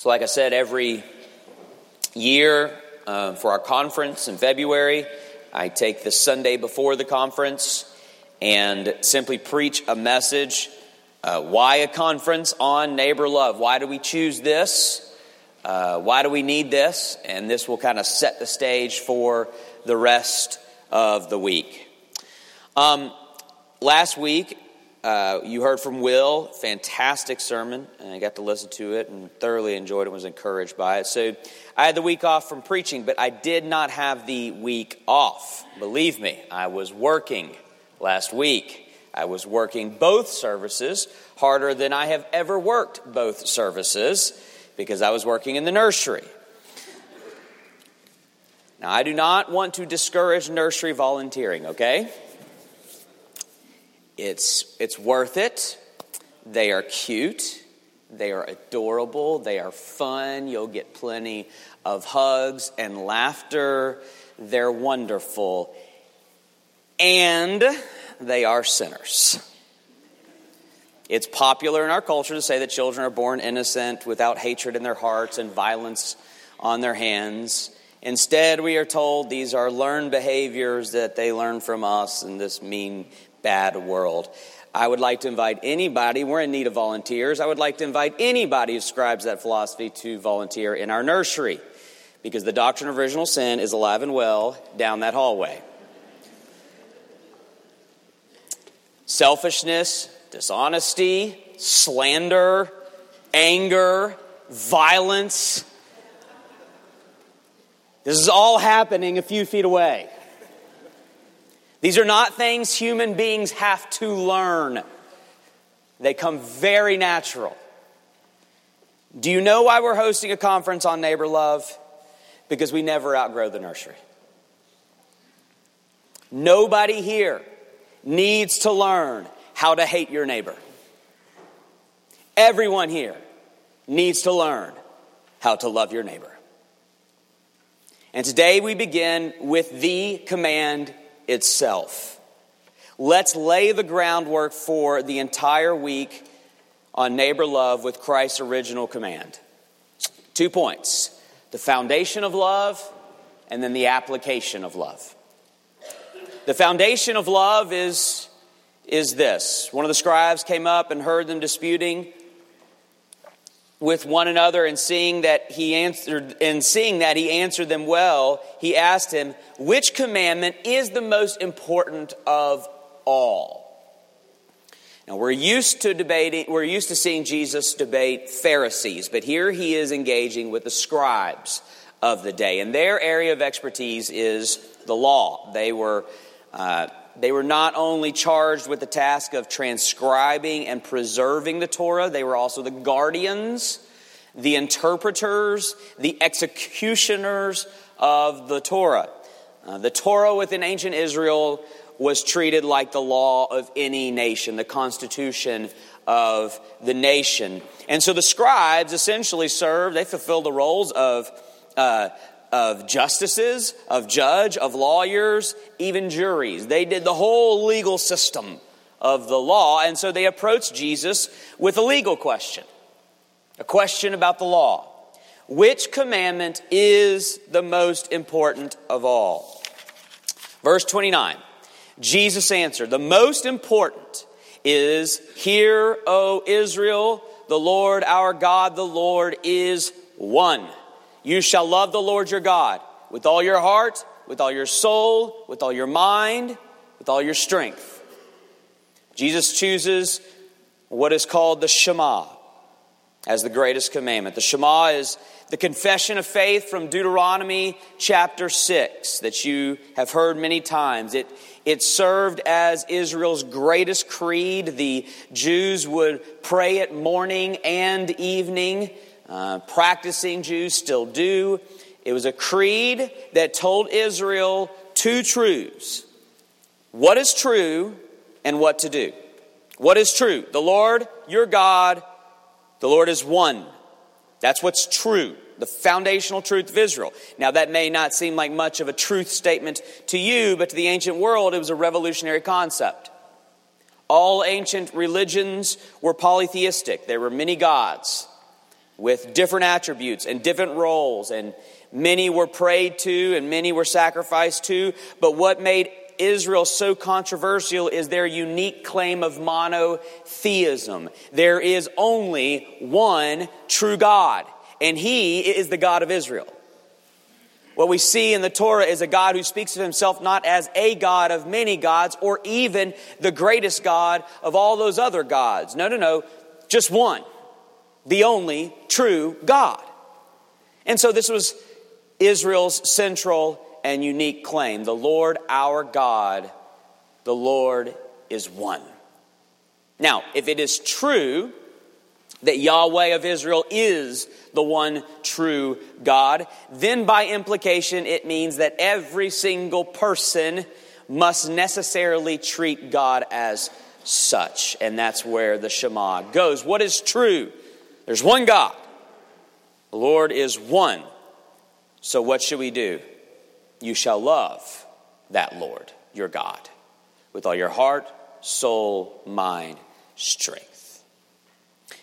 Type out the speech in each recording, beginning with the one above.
So, like I said, every year uh, for our conference in February, I take the Sunday before the conference and simply preach a message. Uh, why a conference on neighbor love? Why do we choose this? Uh, why do we need this? And this will kind of set the stage for the rest of the week. Um, last week, uh, you heard from Will, fantastic sermon, I got to listen to it and thoroughly enjoyed it, and was encouraged by it. So I had the week off from preaching, but I did not have the week off. Believe me, I was working last week. I was working both services harder than I have ever worked both services because I was working in the nursery. Now, I do not want to discourage nursery volunteering, okay? It's, it's worth it. They are cute. They are adorable. They are fun. You'll get plenty of hugs and laughter. They're wonderful. And they are sinners. It's popular in our culture to say that children are born innocent without hatred in their hearts and violence on their hands. Instead, we are told these are learned behaviors that they learn from us and this mean bad world. I would like to invite anybody, we're in need of volunteers. I would like to invite anybody who describes that philosophy to volunteer in our nursery because the doctrine of original sin is alive and well down that hallway. Selfishness, dishonesty, slander, anger, violence. This is all happening a few feet away. These are not things human beings have to learn, they come very natural. Do you know why we're hosting a conference on neighbor love? Because we never outgrow the nursery. Nobody here needs to learn how to hate your neighbor. Everyone here needs to learn how to love your neighbor. And today we begin with the command itself. Let's lay the groundwork for the entire week on neighbor love with Christ's original command. Two points the foundation of love, and then the application of love. The foundation of love is, is this. One of the scribes came up and heard them disputing with one another and seeing that he answered and seeing that he answered them well he asked him which commandment is the most important of all? Now we're used to debating we're used to seeing jesus debate pharisees but here he is engaging with the scribes of the day and their area of expertise is the law. They were uh, they were not only charged with the task of transcribing and preserving the Torah, they were also the guardians, the interpreters, the executioners of the Torah. Uh, the Torah within ancient Israel was treated like the law of any nation, the constitution of the nation. And so the scribes essentially served, they fulfilled the roles of uh, of justices, of judge, of lawyers, even juries. They did the whole legal system of the law, and so they approached Jesus with a legal question, a question about the law. Which commandment is the most important of all? Verse 29. Jesus answered, The most important is, Hear, O Israel, the Lord our God, the Lord is one. You shall love the Lord your God with all your heart, with all your soul, with all your mind, with all your strength. Jesus chooses what is called the Shema as the greatest commandment. The Shema is the confession of faith from Deuteronomy chapter 6 that you have heard many times. It, it served as Israel's greatest creed. The Jews would pray it morning and evening uh, practicing Jews still do. It was a creed that told Israel two truths what is true and what to do. What is true? The Lord, your God, the Lord is one. That's what's true, the foundational truth of Israel. Now, that may not seem like much of a truth statement to you, but to the ancient world, it was a revolutionary concept. All ancient religions were polytheistic, there were many gods. With different attributes and different roles, and many were prayed to and many were sacrificed to. But what made Israel so controversial is their unique claim of monotheism. There is only one true God, and He is the God of Israel. What we see in the Torah is a God who speaks of himself not as a God of many gods or even the greatest God of all those other gods. No, no, no, just one, the only true God. And so this was Israel's central and unique claim the Lord our God, the Lord is one. Now, if it is true that Yahweh of Israel is the one true God, then by implication it means that every single person must necessarily treat God as such. And that's where the Shema goes. What is true? There's one God. The Lord is one. So what should we do? You shall love that Lord, your God, with all your heart, soul, mind, strength.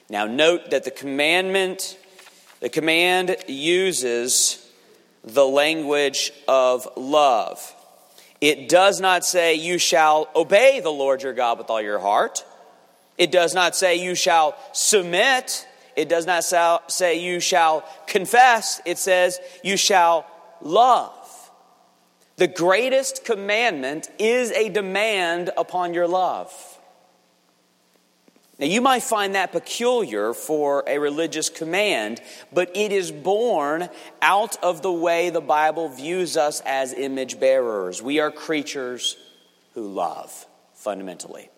Now note that the commandment, the command uses the language of love. It does not say you shall obey the Lord your God with all your heart. It does not say you shall submit. It does not say you shall confess. It says you shall love. The greatest commandment is a demand upon your love. Now, you might find that peculiar for a religious command, but it is born out of the way the Bible views us as image bearers. We are creatures who love, fundamentally.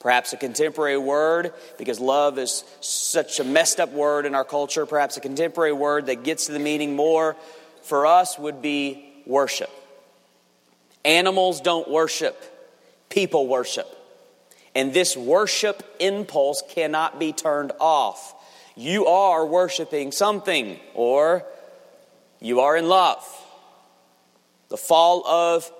Perhaps a contemporary word, because love is such a messed up word in our culture, perhaps a contemporary word that gets to the meaning more for us would be worship. Animals don't worship, people worship. And this worship impulse cannot be turned off. You are worshiping something, or you are in love. The fall of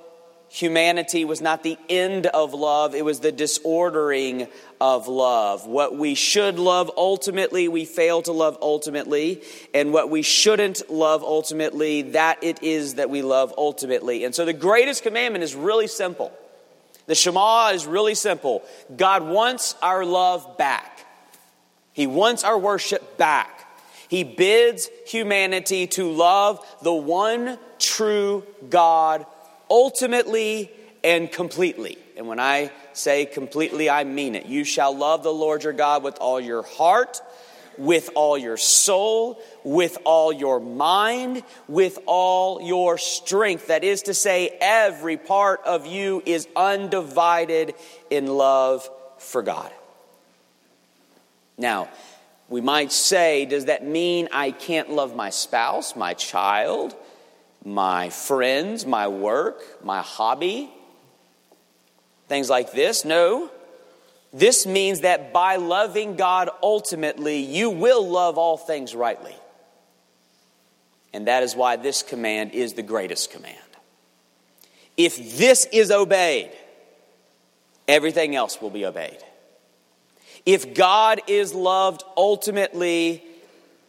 humanity was not the end of love, it was the disordering of love. What we should love ultimately, we fail to love ultimately. And what we shouldn't love ultimately, that it is that we love ultimately. And so the greatest commandment is really simple. The Shema is really simple. God wants our love back, He wants our worship back. He bids humanity to love the one true God ultimately and completely. And when I say completely, I mean it. You shall love the Lord your God with all your heart, with all your soul, with all your mind, with all your strength. That is to say, every part of you is undivided in love for God. Now, we might say, does that mean I can't love my spouse, my child, my friends, my work, my hobby, things like this. No. This means that by loving God ultimately, you will love all things rightly. And that is why this command is the greatest command. If this is obeyed, everything else will be obeyed. If God is loved ultimately,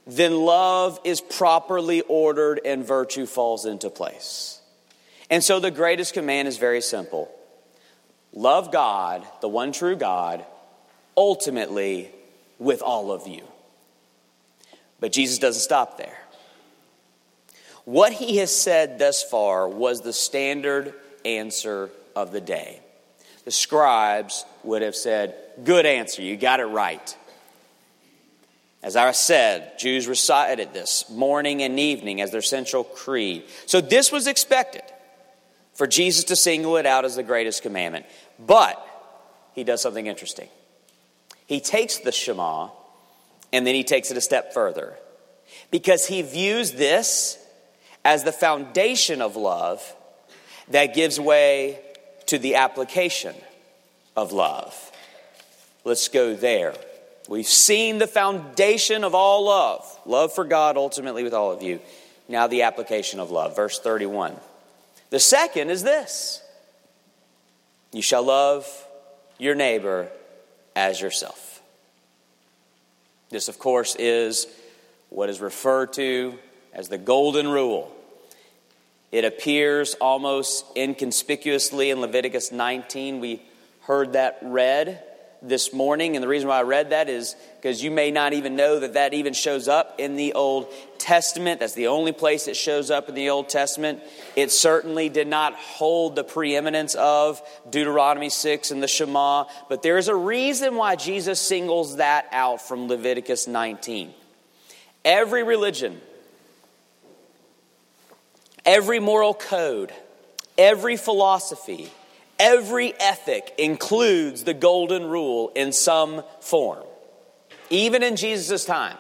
then love is properly ordered and virtue falls into place. And so the greatest command is very simple love God, the one true God, ultimately with all of you. But Jesus doesn't stop there. What he has said thus far was the standard answer of the day. The scribes would have said, Good answer, you got it right. As I said, Jews recited this morning and evening as their central creed. So this was expected for Jesus to single it out as the greatest commandment. But he does something interesting. He takes the Shema and then he takes it a step further because he views this as the foundation of love that gives way to the application of love. Let's go there. We've seen the foundation of all love love for God ultimately with all of you. Now, the application of love. Verse 31. The second is this you shall love your neighbor as yourself. This, of course, is what is referred to as the Golden Rule. It appears almost inconspicuously in Leviticus 19. We heard that read this morning. And the reason why I read that is because you may not even know that that even shows up in the Old Testament. That's the only place it shows up in the Old Testament. It certainly did not hold the preeminence of Deuteronomy 6 and the Shema, but there is a reason why Jesus singles that out from Leviticus 19. Every religion, every moral code, every philosophy, Every ethic includes the golden rule in some form, even in Jesus' time.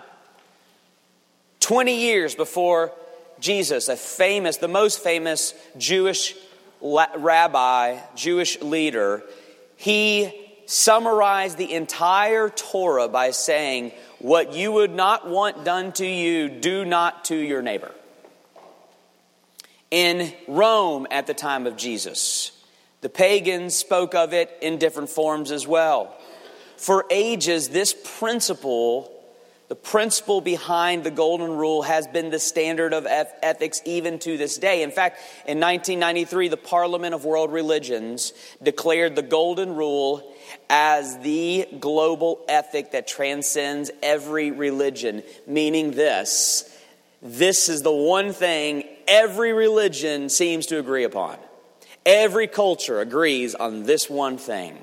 20 years before Jesus, a famous, the most famous Jewish rabbi, Jewish leader, he summarized the entire Torah by saying, What you would not want done to you, do not to your neighbor. In Rome at the time of Jesus, the pagans spoke of it in different forms as well. For ages, this principle, the principle behind the Golden Rule, has been the standard of ethics even to this day. In fact, in 1993, the Parliament of World Religions declared the Golden Rule as the global ethic that transcends every religion, meaning this this is the one thing every religion seems to agree upon. Every culture agrees on this one thing.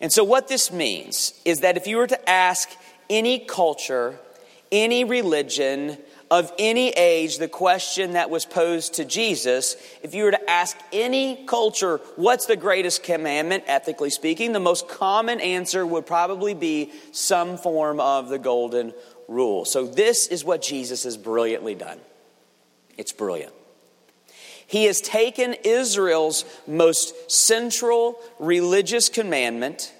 And so, what this means is that if you were to ask any culture, any religion, of any age, the question that was posed to Jesus, if you were to ask any culture, what's the greatest commandment, ethically speaking, the most common answer would probably be some form of the golden rule. So, this is what Jesus has brilliantly done. It's brilliant. He has taken Israel's most central religious commandment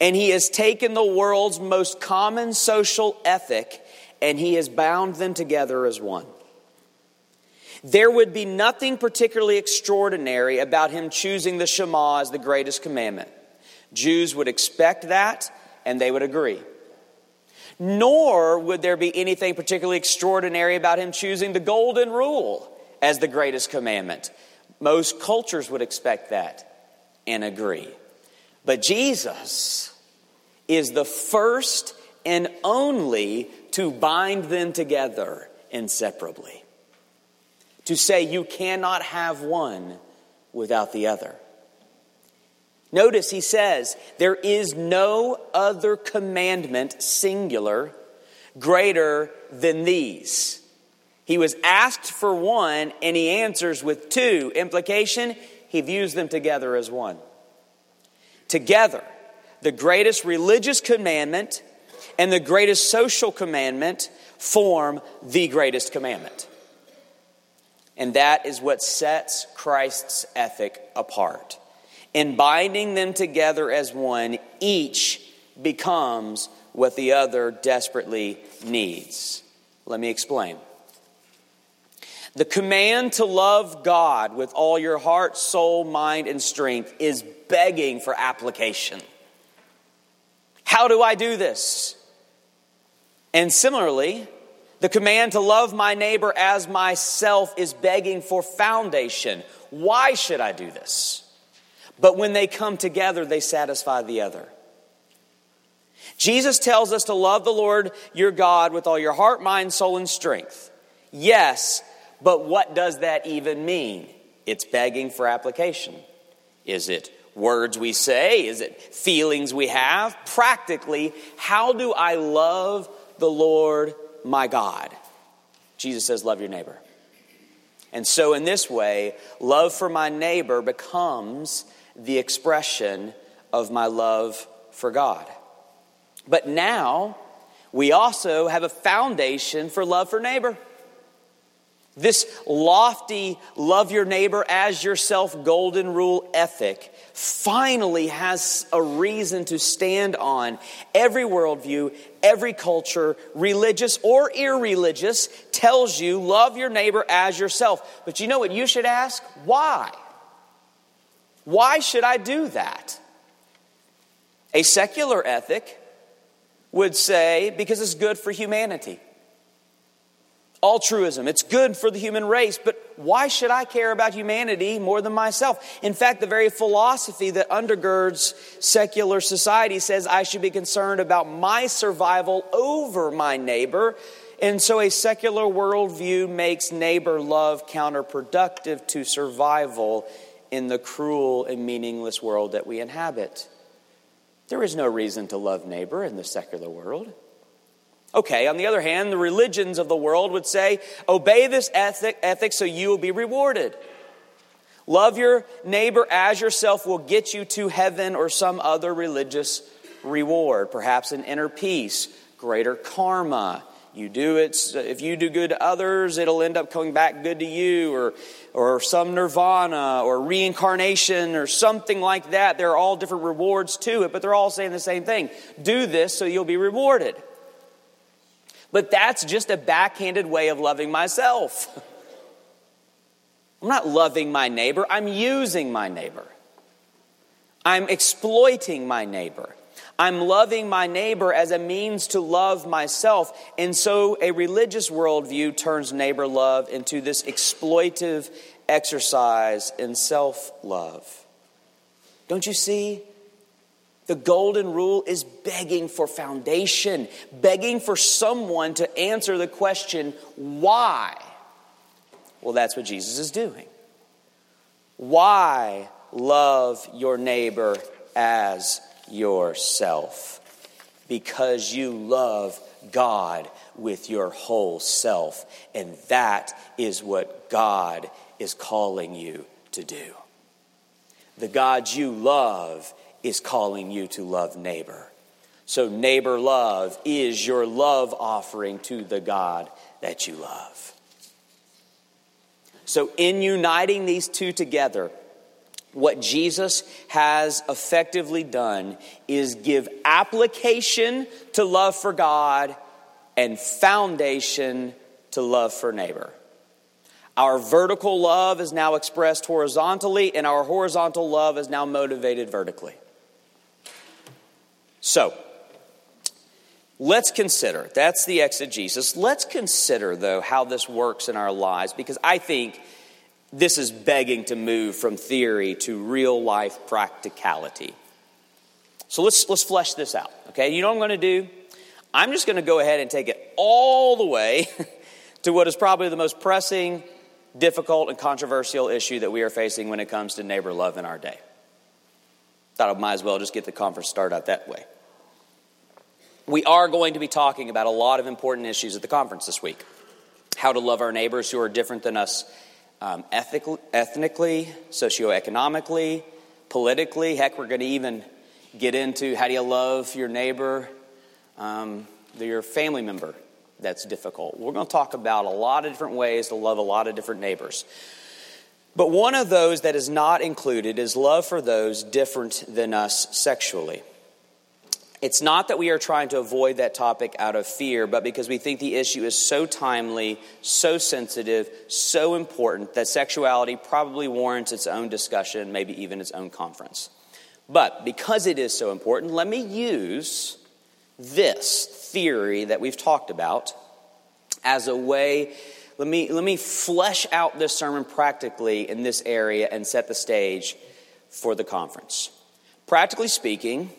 and he has taken the world's most common social ethic and he has bound them together as one. There would be nothing particularly extraordinary about him choosing the Shema as the greatest commandment. Jews would expect that and they would agree. Nor would there be anything particularly extraordinary about him choosing the golden rule as the greatest commandment. Most cultures would expect that and agree. But Jesus is the first and only to bind them together inseparably. To say you cannot have one without the other. Notice he says, There is no other commandment, singular, greater than these. He was asked for one and he answers with two. Implication, he views them together as one. Together, the greatest religious commandment and the greatest social commandment form the greatest commandment. And that is what sets Christ's ethic apart. In binding them together as one, each becomes what the other desperately needs. Let me explain. The command to love God with all your heart, soul, mind, and strength is begging for application. How do I do this? And similarly, the command to love my neighbor as myself is begging for foundation. Why should I do this? But when they come together, they satisfy the other. Jesus tells us to love the Lord your God with all your heart, mind, soul, and strength. Yes, but what does that even mean? It's begging for application. Is it words we say? Is it feelings we have? Practically, how do I love the Lord my God? Jesus says, Love your neighbor. And so, in this way, love for my neighbor becomes the expression of my love for God. But now, we also have a foundation for love for neighbor. This lofty, love your neighbor as yourself golden rule ethic finally has a reason to stand on. Every worldview, every culture, religious or irreligious, tells you love your neighbor as yourself. But you know what you should ask? Why? Why should I do that? A secular ethic would say because it's good for humanity. Altruism, it's good for the human race, but why should I care about humanity more than myself? In fact, the very philosophy that undergirds secular society says I should be concerned about my survival over my neighbor. And so a secular worldview makes neighbor love counterproductive to survival in the cruel and meaningless world that we inhabit. There is no reason to love neighbor in the secular world. Okay, on the other hand, the religions of the world would say, obey this ethic, ethic so you will be rewarded. Love your neighbor as yourself will get you to heaven or some other religious reward, perhaps an inner peace, greater karma, you do it, if you do good to others, it'll end up coming back good to you, or, or some nirvana, or reincarnation, or something like that. There are all different rewards to it, but they're all saying the same thing. Do this so you'll be rewarded. But that's just a backhanded way of loving myself. I'm not loving my neighbor, I'm using my neighbor. I'm exploiting my neighbor. I'm loving my neighbor as a means to love myself. And so a religious worldview turns neighbor love into this exploitive exercise in self love. Don't you see? The golden rule is begging for foundation, begging for someone to answer the question, why? Well, that's what Jesus is doing. Why love your neighbor as yourself because you love God with your whole self. And that is what God is calling you to do. The God you love is calling you to love neighbor. So, neighbor love is your love offering to the God that you love. So, in uniting these two together, what Jesus has effectively done is give application to love for God and foundation to love for neighbor. Our vertical love is now expressed horizontally, and our horizontal love is now motivated vertically. So, let's consider that's the exegesis. Let's consider, though, how this works in our lives because I think this is begging to move from theory to real life practicality. So let's, let's flesh this out, okay? You know what I'm going to do? I'm just going to go ahead and take it all the way to what is probably the most pressing, difficult, and controversial issue that we are facing when it comes to neighbor love in our day. Thought I might as well just get the conference started out that way. We are going to be talking about a lot of important issues at the conference this week. How to love our neighbors who are different than us um, ethically, ethnically, socioeconomically, politically. Heck, we're going to even get into how do you love your neighbor, um, your family member that's difficult. We're going to talk about a lot of different ways to love a lot of different neighbors. But one of those that is not included is love for those different than us sexually. It's not that we are trying to avoid that topic out of fear, but because we think the issue is so timely, so sensitive, so important that sexuality probably warrants its own discussion, maybe even its own conference. But because it is so important, let me use this theory that we've talked about as a way. Let me, let me flesh out this sermon practically in this area and set the stage for the conference. Practically speaking,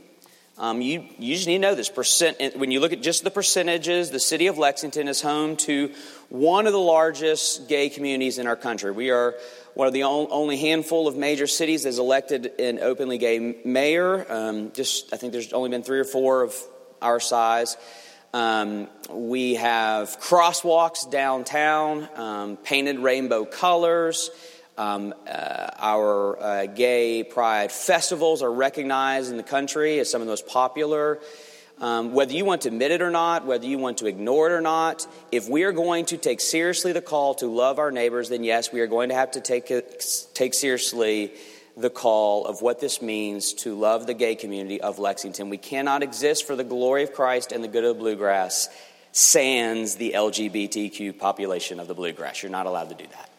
um, you, you just need to know this. Percent, when you look at just the percentages, the city of Lexington is home to one of the largest gay communities in our country. We are one of the only handful of major cities that's elected an openly gay mayor. Um, just, I think there's only been three or four of our size. Um, we have crosswalks downtown, um, painted rainbow colors. Um, uh, our uh, gay pride festivals are recognized in the country as some of the most popular. Um, whether you want to admit it or not, whether you want to ignore it or not, if we are going to take seriously the call to love our neighbors, then yes, we are going to have to take, it, take seriously the call of what this means to love the gay community of Lexington. We cannot exist for the glory of Christ and the good of the bluegrass, sans the LGBTQ population of the bluegrass. You're not allowed to do that.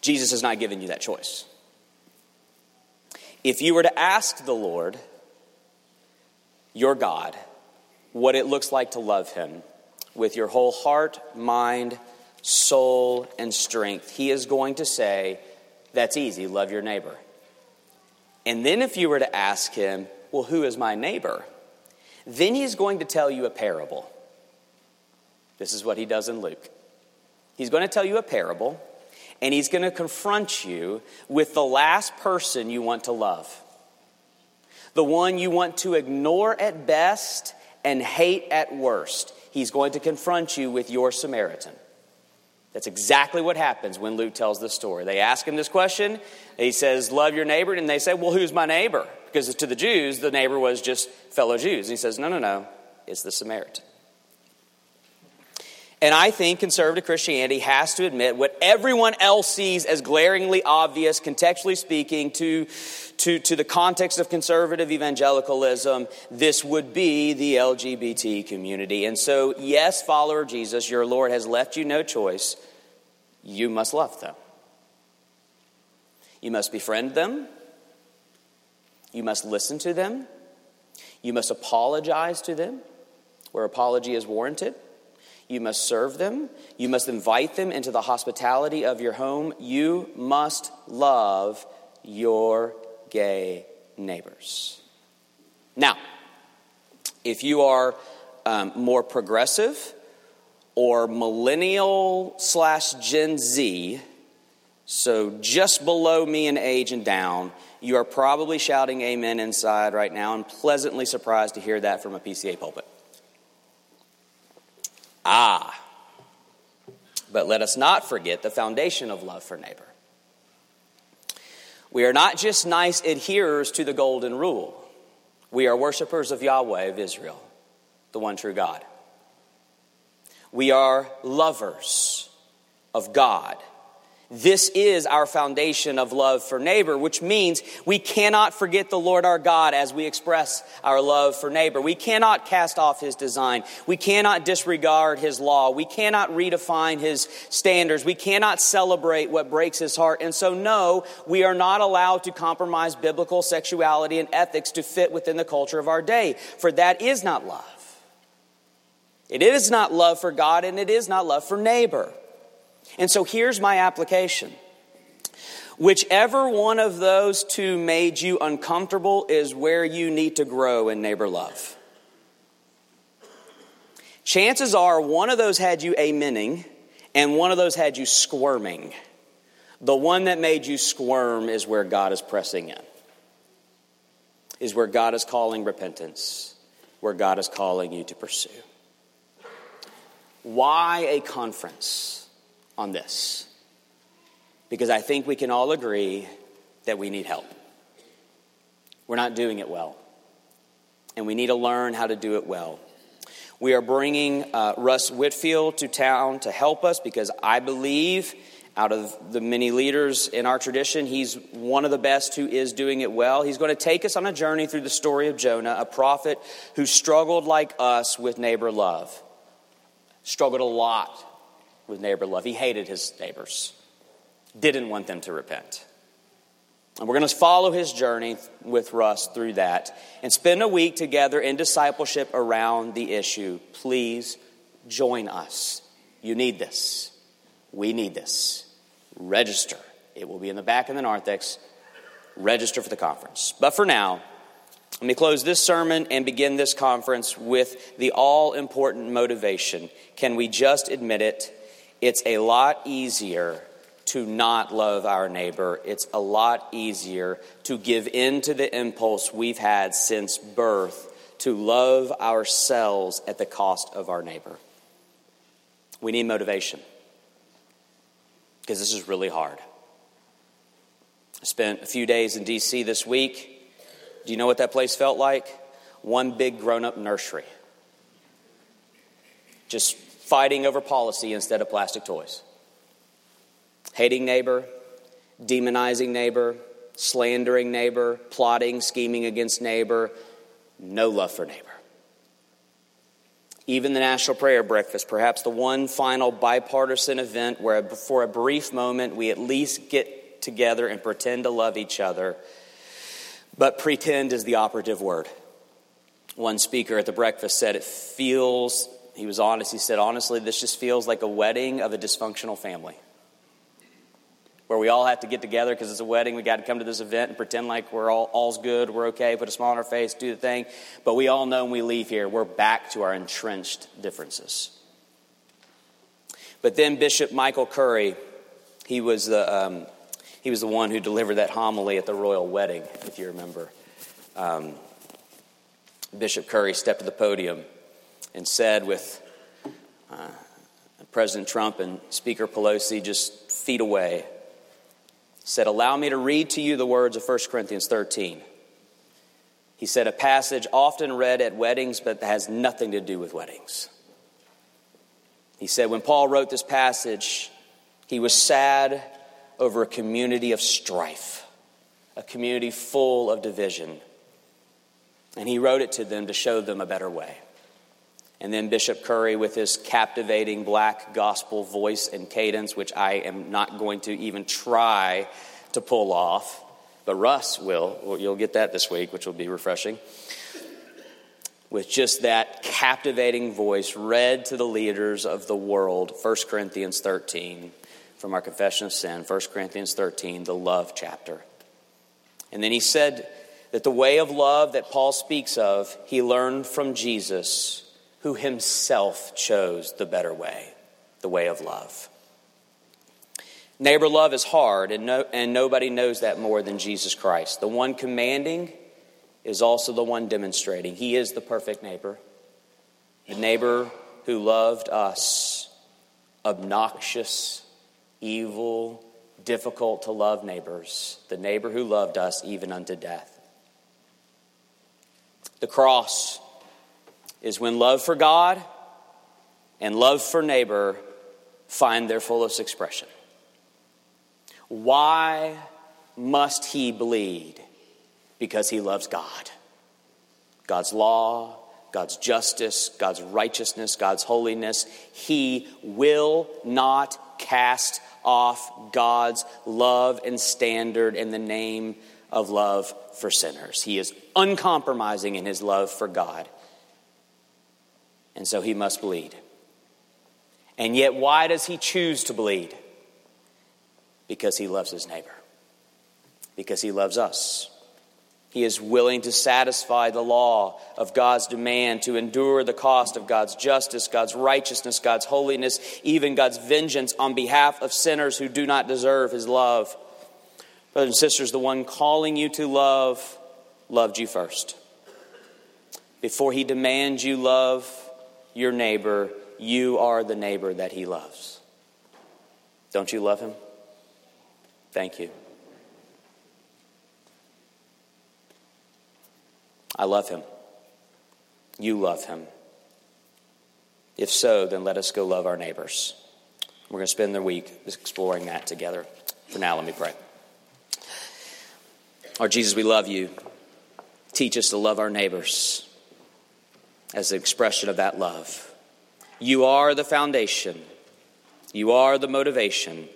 Jesus has not given you that choice. If you were to ask the Lord, your God what it looks like to love Him with your whole heart, mind, soul, and strength, He is going to say, That's easy, love your neighbor. And then if you were to ask Him, Well, who is my neighbor? Then He's going to tell you a parable. This is what He does in Luke. He's going to tell you a parable, and He's going to confront you with the last person you want to love the one you want to ignore at best and hate at worst. He's going to confront you with your Samaritan. That's exactly what happens when Luke tells this story. They ask him this question. He says, Love your neighbor. And they say, Well, who's my neighbor? Because to the Jews, the neighbor was just fellow Jews. And he says, No, no, no. It's the Samaritan. And I think conservative Christianity has to admit what everyone else sees as glaringly obvious, contextually speaking, to, to, to the context of conservative evangelicalism, this would be the LGBT community. And so, yes, follower of Jesus, your Lord has left you no choice. You must love them. You must befriend them. You must listen to them. You must apologize to them where apology is warranted. You must serve them. You must invite them into the hospitality of your home. You must love your gay neighbors. Now, if you are um, more progressive or millennial slash Gen Z, so just below me in age and down, you are probably shouting amen inside right now and pleasantly surprised to hear that from a PCA pulpit. Ah. But let us not forget the foundation of love for neighbor. We are not just nice adherers to the golden rule. We are worshipers of Yahweh of Israel, the one true God. We are lovers of God this is our foundation of love for neighbor, which means we cannot forget the Lord our God as we express our love for neighbor. We cannot cast off his design. We cannot disregard his law. We cannot redefine his standards. We cannot celebrate what breaks his heart. And so, no, we are not allowed to compromise biblical sexuality and ethics to fit within the culture of our day, for that is not love. It is not love for God and it is not love for neighbor. And so here's my application. Whichever one of those two made you uncomfortable is where you need to grow in neighbor love. Chances are one of those had you amening and one of those had you squirming. The one that made you squirm is where God is pressing in, is where God is calling repentance, where God is calling you to pursue. Why a conference? On this because I think we can all agree that we need help. We're not doing it well, and we need to learn how to do it well. We are bringing uh, Russ Whitfield to town to help us because I believe, out of the many leaders in our tradition, he's one of the best who is doing it well. He's going to take us on a journey through the story of Jonah, a prophet who struggled like us with neighbor love. Struggled a lot with neighbor love. He hated his neighbors, didn't want them to repent. And we're going to follow his journey with Russ through that and spend a week together in discipleship around the issue. Please join us. You need this. We need this. Register. It will be in the back of the narthex. Register for the conference. But for now, let me close this sermon and begin this conference with the all important motivation. Can we just admit it? It's a lot easier to not love our neighbor. It's a lot easier to give in to the impulse we've had since birth to love ourselves at the cost of our neighbor. We need motivation because this is really hard. I spent a few days in D.C. this week. Do you know what that place felt like? One big grown up nursery. Just fighting over policy instead of plastic toys. Hating neighbor, demonizing neighbor, slandering neighbor, plotting, scheming against neighbor, no love for neighbor. Even the National Prayer Breakfast, perhaps the one final bipartisan event where, for a brief moment, we at least get together and pretend to love each other. But pretend is the operative word. One speaker at the breakfast said, It feels, he was honest, he said, honestly, this just feels like a wedding of a dysfunctional family. Where we all have to get together because it's a wedding. We got to come to this event and pretend like we're all all's good, we're okay, put a smile on our face, do the thing. But we all know when we leave here, we're back to our entrenched differences. But then Bishop Michael Curry, he was the, um, he was the one who delivered that homily at the royal wedding, if you remember. Um, Bishop Curry stepped to the podium and said, with uh, President Trump and Speaker Pelosi just feet away, said, Allow me to read to you the words of 1 Corinthians 13. He said, A passage often read at weddings, but has nothing to do with weddings. He said, When Paul wrote this passage, he was sad over a community of strife, a community full of division. And he wrote it to them to show them a better way. And then Bishop Curry, with his captivating black gospel voice and cadence, which I am not going to even try to pull off, but Russ will. You'll get that this week, which will be refreshing. With just that captivating voice, read to the leaders of the world, 1 Corinthians 13, from our confession of sin, 1 Corinthians 13, the love chapter. And then he said that the way of love that Paul speaks of, he learned from Jesus, who himself chose the better way, the way of love. Neighbor love is hard, and, no, and nobody knows that more than Jesus Christ. The one commanding is also the one demonstrating. He is the perfect neighbor, the neighbor who loved us, obnoxious, evil, difficult to love neighbors, the neighbor who loved us even unto death. The cross is when love for God and love for neighbor find their fullest expression. Why must he bleed? Because he loves God. God's law, God's justice, God's righteousness, God's holiness. He will not cast off God's love and standard in the name of love for sinners. He is uncompromising in his love for God. And so he must bleed. And yet, why does he choose to bleed? Because he loves his neighbor, because he loves us. He is willing to satisfy the law of God's demand, to endure the cost of God's justice, God's righteousness, God's holiness, even God's vengeance on behalf of sinners who do not deserve His love. Brothers and sisters, the one calling you to love loved you first. Before He demands you love your neighbor, you are the neighbor that He loves. Don't you love Him? Thank you. I love him. You love him. If so, then let us go love our neighbors. We're going to spend the week exploring that together. For now, let me pray. Our Jesus, we love you. Teach us to love our neighbors as an expression of that love. You are the foundation, you are the motivation.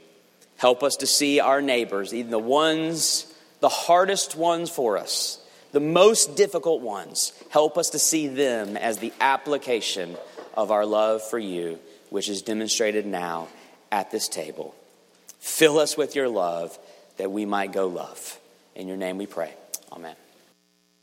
Help us to see our neighbors, even the ones, the hardest ones for us, the most difficult ones, help us to see them as the application of our love for you, which is demonstrated now at this table. Fill us with your love that we might go love. In your name we pray. Amen.